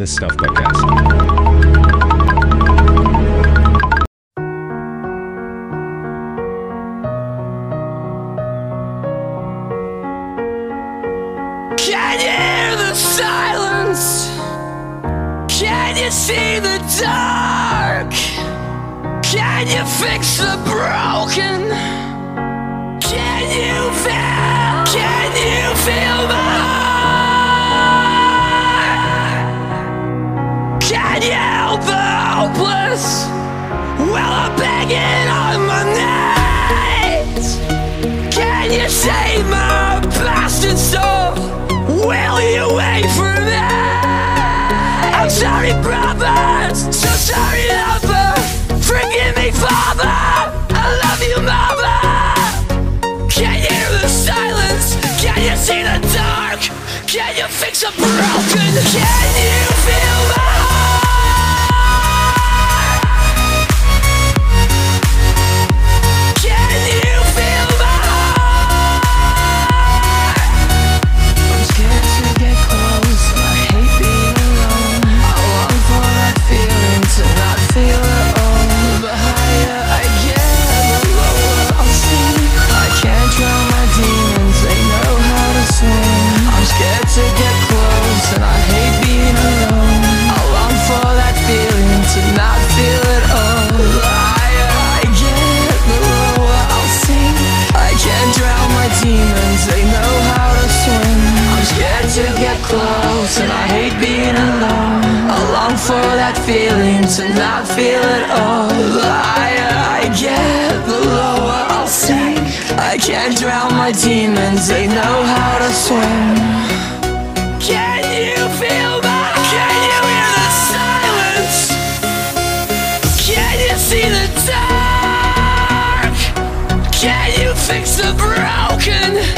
This Stuff Podcast. Can you hear the silence? Can you see the dark? Can you fix the broken? You the hopeless? Well, I'm begging on my knees. Can you save my bastard soul? Will you wait for me? I'm sorry, brothers. So sorry, lover. Forgive me, father. I love you, mother. Can you hear the silence? Can you see the dark? Can you fix a broken? Can you feel close, and I hate being alone. I long for that feeling to not feel at all. The higher I get, the lower I'll sink. I can't drown my demons. They know how to swim. Can you feel my? Can you hear the silence? Can you see the dark? Can you fix the broken?